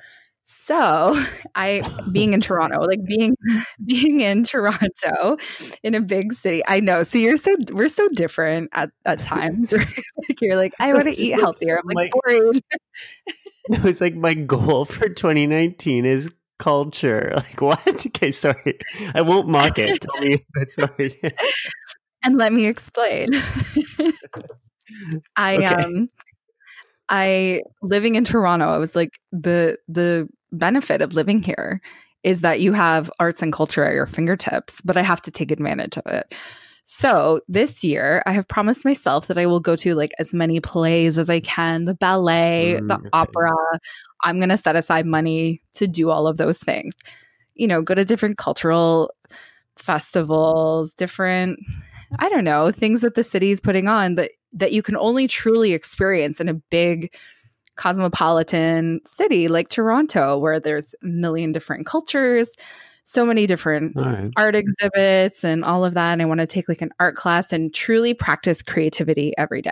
So, I being in Toronto, (laughs) like being (laughs) being in Toronto in a big city. I know. So you're so we're so different at at times, (laughs) right? like you're like I want to eat healthier. I'm like my- worried. It was like my goal for 2019 is culture. Like what? Okay, sorry. I won't mock it. Tell me. Sorry. and let me explain. I Okay. um I living in Toronto, I was like the the benefit of living here is that you have arts and culture at your fingertips, but I have to take advantage of it. So this year, I have promised myself that I will go to like as many plays as I can, the ballet, the Mm, okay. opera. I'm going to set aside money to do all of those things. You know, go to different cultural festivals, different I don't know, things that the city is putting on that that you can only truly experience in a big cosmopolitan city like Toronto where there's a million different cultures, so many different right. art exhibits and all of that and I want to take like an art class and truly practice creativity every day.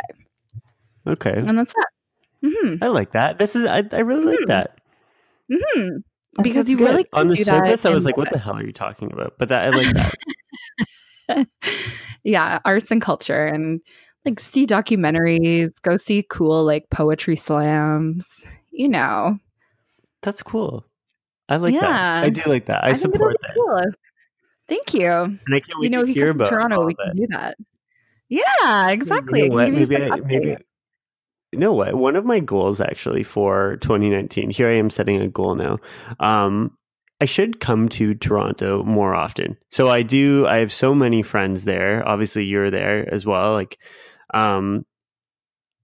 Okay. And that's it. Mhm. I like that. This is I, I really like Mhm. that. Mhm. Because you really good. on the do that surface, I was like, "What the hell are you talking about?" But that I like that. (laughs) yeah, arts and culture and like see documentaries, go see cool like poetry slams, you know. That's cool. I like that. I do like that. I, it'll support that, cool. Thank you. and I can't wait You know, to if you hear about Toronto, we can do that. Yeah, exactly. You know I can what? give you Maybe I, maybe you know what? One of my goals actually for 2019. Here I am setting a goal now. Um, I should come to Toronto more often. So I do. I have so many friends there. Obviously, you're there as well. Like, um,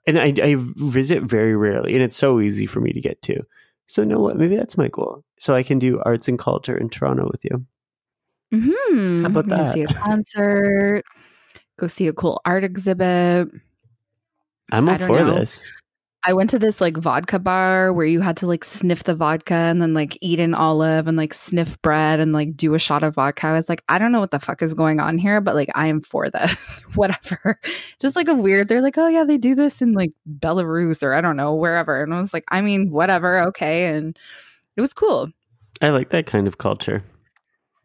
and I, I visit very rarely, and it's so easy for me to get to. So, you know what? Maybe that's my goal. So I can do arts and culture in Toronto with you. Mm-hmm. How about that? see a (laughs) concert, go see a cool art exhibit. I'm all for know. this. I went to this like vodka bar where you had to like sniff the vodka and then like eat an olive and like sniff bread and like do a shot of vodka. I was like, I don't know what the fuck is going on here, but like I am for this. (laughs) Whatever. Just like a weird, they're like, oh yeah, they do this in like Belarus or I don't know, wherever. And I was like, I mean, whatever, okay. And it was cool. I like that kind of culture.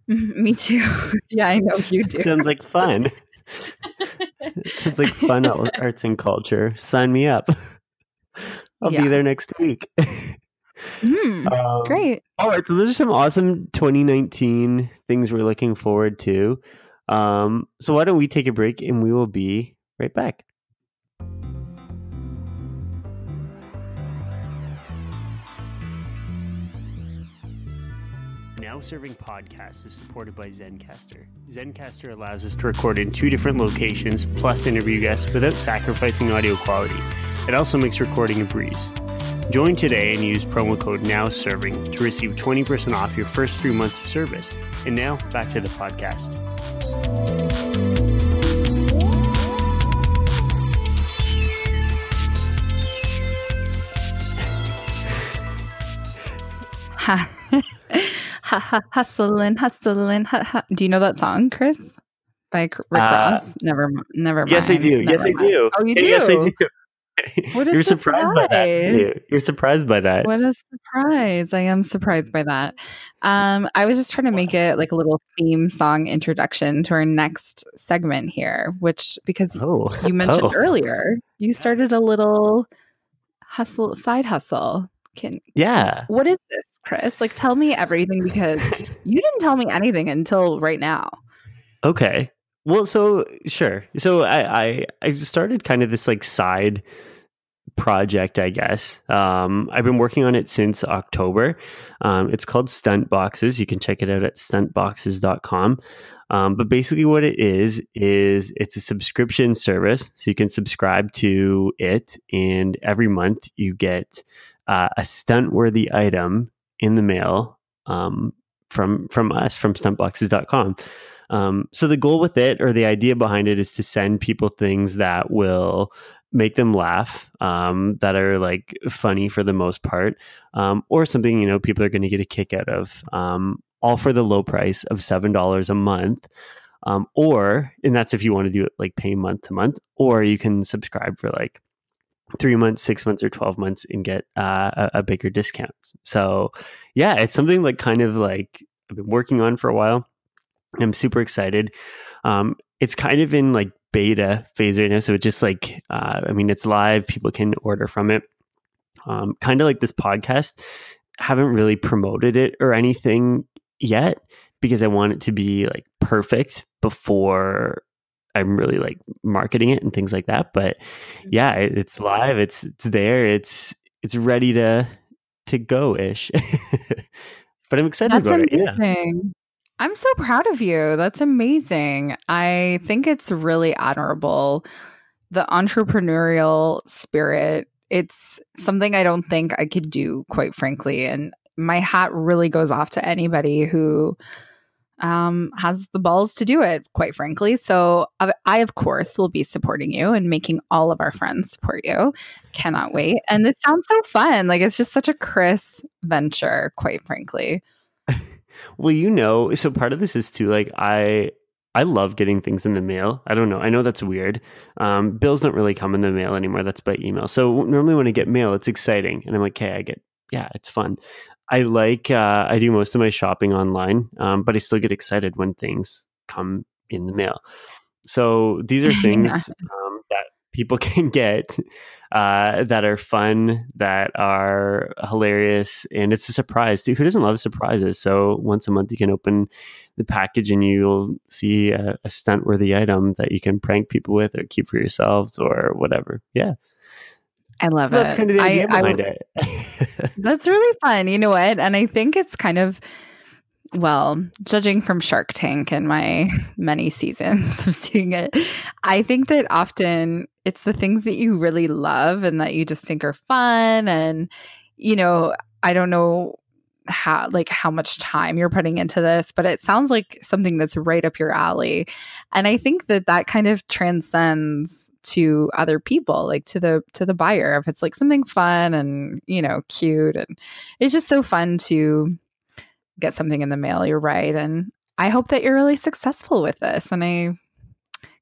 Mm-hmm. Me too. (laughs) yeah, I know you do. Sounds like fun. (laughs) sounds like fun arts and culture. Sign me up. (laughs) I'll Yeah. be there next week. (laughs) Hmm, Um, great. All right, so those are some awesome 2019 things we're looking forward to. Um, so why don't we take a break and we will be right back. Now Serving Podcast is supported by Zencastr. Zencastr allows us to record in two different locations plus interview guests without sacrificing audio quality. It also makes recording a breeze. Join today and use promo code NOWSERVING to receive 20% off your first three months of service. And now back to the podcast. Ha. Ha, ha, hustling, hustling. Ha, ha. Do you know that song, Chris? By Rick Uh, Ross? Never, never mind. Yes, I do. Yes, Never I do. Oh, you do? Yes, I do. What a You're surprised by that. You're surprised by that. What a surprise. I am surprised by that. Um, I was just trying to make it like a little theme song introduction to our next segment here, which because Oh, you (laughs) mentioned oh. earlier, you started a little hustle side hustle. Can Yeah. what is this, Chris? Like tell me everything because you didn't tell me anything until right now. Okay. Well, so sure. So I I I started kind of this like side project, I guess. Um, I've been working on it since October. Um, it's called Stunt Boxes. You can check it out at stuntboxes.com. Um, but basically, what it is is it's a subscription service, so you can subscribe to it, and every month you get uh, a stunt-worthy item in the mail um, from from us from stuntboxes.com. Um, so the goal with it, or the idea behind it, is to send people things that will make them laugh, um, that are like funny for the most part, um, or something you know people are going to get a kick out of. Um, all for the low price of seven dollars a month. Um, or, and that's if you want to do it like pay month to month, or you can subscribe for like three months, six months, or 12 months and get uh, a, a bigger discount. So, yeah, it's something like kind of like I've been working on for a while. I'm super excited. Um, it's kind of in like beta phase right now. So it just like, uh, I mean, it's live. People can order from it. Um, kind of like this podcast. Haven't really promoted it or anything yet because I want it to be like perfect before I'm really like marketing it and things like that. But mm-hmm. yeah, it, it's live. It's it's there. It's it's ready to to go ish. (laughs) but I'm excited That's about it. Yeah. amazing. I'm so proud of you. That's amazing. I think it's really admirable. The entrepreneurial spirit. It's something I don't think I could do, quite frankly. And my hat really goes off to anybody who um, has the balls to do it, quite frankly. So I, of course, will be supporting you and making all of our friends support you. Cannot wait. And this sounds so fun. Like it's just such a Chris venture, quite frankly. (laughs) Well, you know, so part of this is too like I I love getting things in the mail. I don't know. I know that's weird. Um, bills don't really come in the mail anymore. That's by email. So normally when I get mail, it's exciting, and I'm like, hey, I get yeah, it's fun. I like uh, I do most of my shopping online, um, but I still get excited when things come in the mail. So these are (laughs) things um, that people (laughs) can get uh, that are fun, that are hilarious, and it's a surprise too. Who doesn't love surprises? So once a month, you can open the package and you'll see a, a stunt-worthy item that you can prank people with, or keep for yourselves, or whatever. Yeah, I love so it. that's kind of the idea I, behind I, it. (laughs) that's really fun. You know what? And I think it's kind of well, judging from Shark Tank and my (laughs) many seasons of seeing it, I think that often it's the things that you really love and that you just think are fun. And, you know, I don't know how like how much time you're putting into this but it sounds like something that's right up your alley and i think that that kind of transcends to other people like to the to the buyer if it's like something fun and you know cute and it's just so fun to get something in the mail you're right and i hope that you're really successful with this and i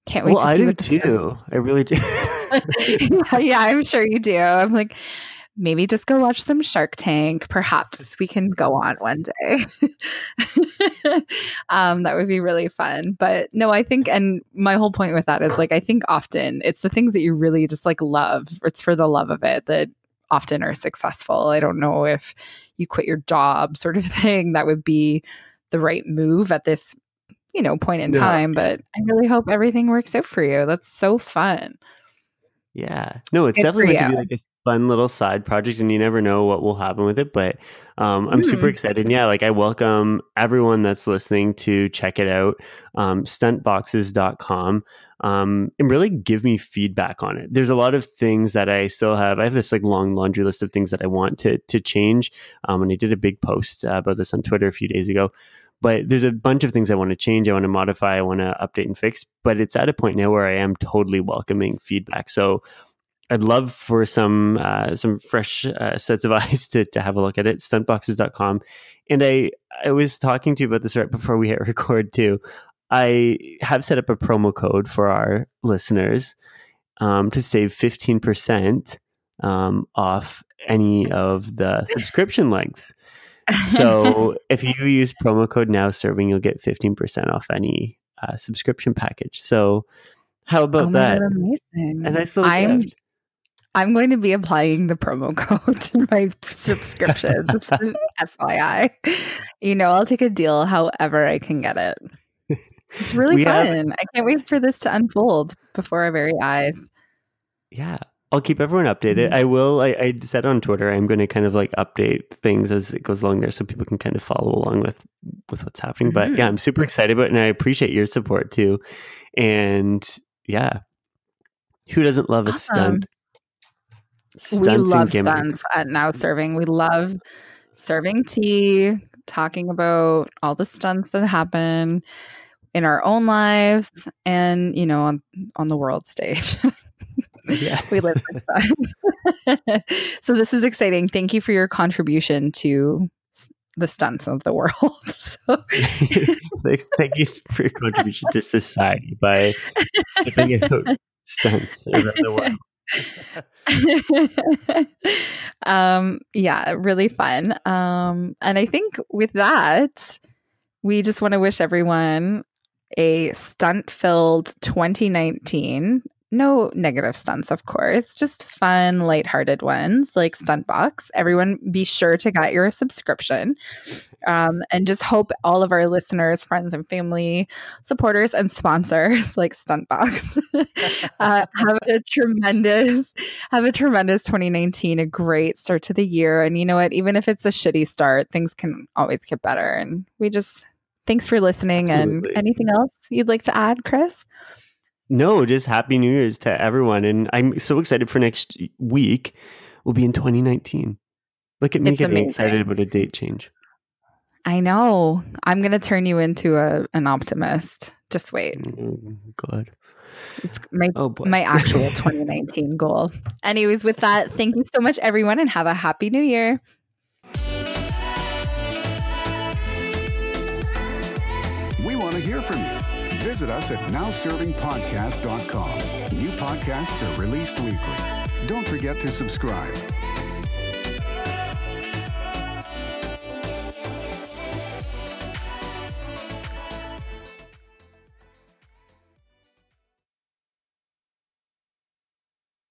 can't wait well, to I do too. I really do. (laughs) yeah, yeah, I'm sure you do. I'm like, maybe just go watch some Shark Tank. Perhaps (laughs) we can go on one day. (laughs) um, that would be really fun. But no, I think, and my whole point with that is like, I think often it's the things that you really just like love. It's for the love of it that often are successful. I don't know if you quit your job, sort of (laughs) thing, that would be the right move at this you know point in Yeah. time but i really hope everything works out for you that's so fun Yeah. No, it's Good definitely meant to be like a fun little side project and you never know what will happen with it. But um, I'm super Mhm. excited. Yeah, like I welcome everyone that's listening to check it out. Um, stuntboxes.com. Um, and really give me feedback on it. There's a lot of things that I still have. I have this like long laundry list of things that I want to to change. Um, and I did a big post uh, about this on Twitter a few days ago. But there's a bunch of things I want to change, I want to modify, I want to update and fix. But it's at a point now where I am totally welcoming feedback. So I'd love for some uh, some fresh uh, sets of (laughs) eyes to, to have a look at it. Stuntboxes.com. And I I was talking to you about this right before we hit (laughs) record too. I have set up a promo code for our listeners um, to save fifteen percent um, off any of the (laughs) subscription lengths. So if you use promo code now serving, you'll get 15% off any uh, subscription package. So how about oh that? God, amazing And I still i'm i'm going to be applying the promo (laughs) code to my subscriptions (laughs) fyi you know i'll take a deal however i can get it it's really We have- fun i can't wait for this to unfold before our very eyes yeah. I'll keep everyone updated. Mhm. I will. I, I said on Twitter I'm going to kind of like update things as it goes along there, so people can kind of follow along with with what's happening. But Mhm. yeah, I'm super excited about, it, and I appreciate your support too. And yeah, who doesn't love a Awesome. stunt? We love stunts at now serving. We love serving tea talking about all the stunts that happen in our own lives and you know on on the world stage. (laughs) Yeah. we live for stunts. (laughs) So this is exciting. Thank you for your contribution to the stunts of the world. (laughs) So, thank you for your contribution to society by stunts around the world. (laughs) um yeah really fun. Um and i think with that we just want to wish everyone a stunt filled 2019 no negative stunts of course just fun lighthearted ones like stuntbox everyone be sure to get your subscription um, and just hope all of our listeners friends and family supporters and sponsors (laughs) like stuntbox (laughs) uh, have a tremendous have a tremendous 2019 a great start to the year. And you know what? Even if it's a shitty start things can always get better. And we just thanks for listening. Absolutely. and anything else you'd like to add chris No, just happy New Year's to everyone. And I'm so excited for next week. We'll be in 2019. Look at me It's getting amazing. excited about a date change. i know i'm gonna turn you into a, an optimist just wait Oh, God. it's my Oh, boy. my actual (laughs) 2019 goal anyways with that thank you so much everyone and have a happy new year We want to hear from you. Visit us at nowservingpodcast.com. New podcasts are released weekly. Don't forget to subscribe.